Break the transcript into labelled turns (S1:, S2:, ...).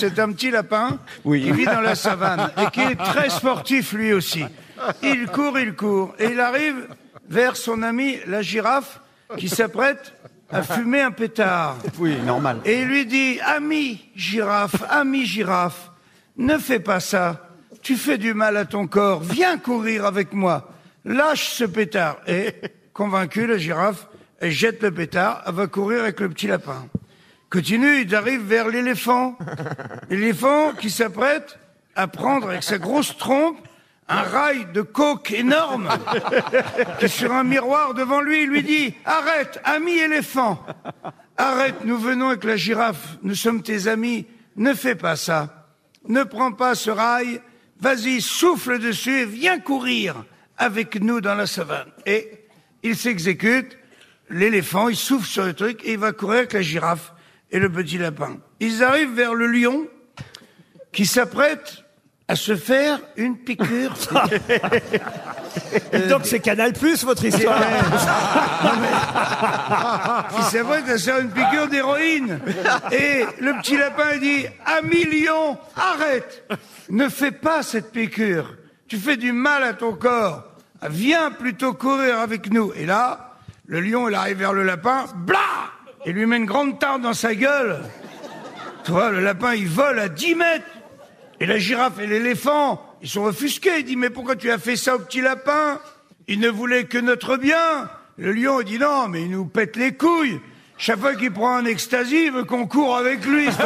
S1: c'est un petit lapin qui vit dans la savane et qui est très sportif lui aussi. Il court, il court, et il arrive vers son ami la girafe qui s'apprête à fumer un pétard.
S2: Oui, normal.
S1: Et il lui dit, ami girafe, ami girafe, ne fais pas ça. Tu fais du mal à ton corps. Viens courir avec moi. Lâche ce pétard. Et, convaincu, la girafe, elle jette le pétard, elle va courir avec le petit lapin. Continue, il arrive vers l'éléphant. L'éléphant qui s'apprête à prendre avec sa grosse trompe un rail de coke énorme qui sur un miroir devant lui. Il lui dit Arrête, ami éléphant, arrête, nous venons avec la girafe, nous sommes tes amis, ne fais pas ça. Ne prends pas ce rail, vas-y, souffle dessus et viens courir avec nous dans la savane. Et il s'exécute, l'éléphant, il souffle sur le truc et il va courir avec la girafe et le petit lapin. Ils arrivent vers le lion qui s'apprête à se faire une piqûre.
S3: Et donc c'est Canal Plus votre histoire.
S1: qui s'apprête à se faire une piqûre d'héroïne. Et le petit lapin dit Ami lion, arrête Ne fais pas cette piqûre. Tu fais du mal à ton corps. Viens plutôt courir avec nous. Et là, le lion, il arrive vers le lapin, blah Il lui met une grande tarte dans sa gueule. Tu vois, le lapin, il vole à 10 mètres. Et la girafe et l'éléphant, ils sont offusqués. Il dit, mais pourquoi tu as fait ça au petit lapin? Il ne voulait que notre bien. Le lion, il dit, non, mais il nous pète les couilles. Chaque fois qu'il prend un ecstasy, il veut qu'on court avec lui.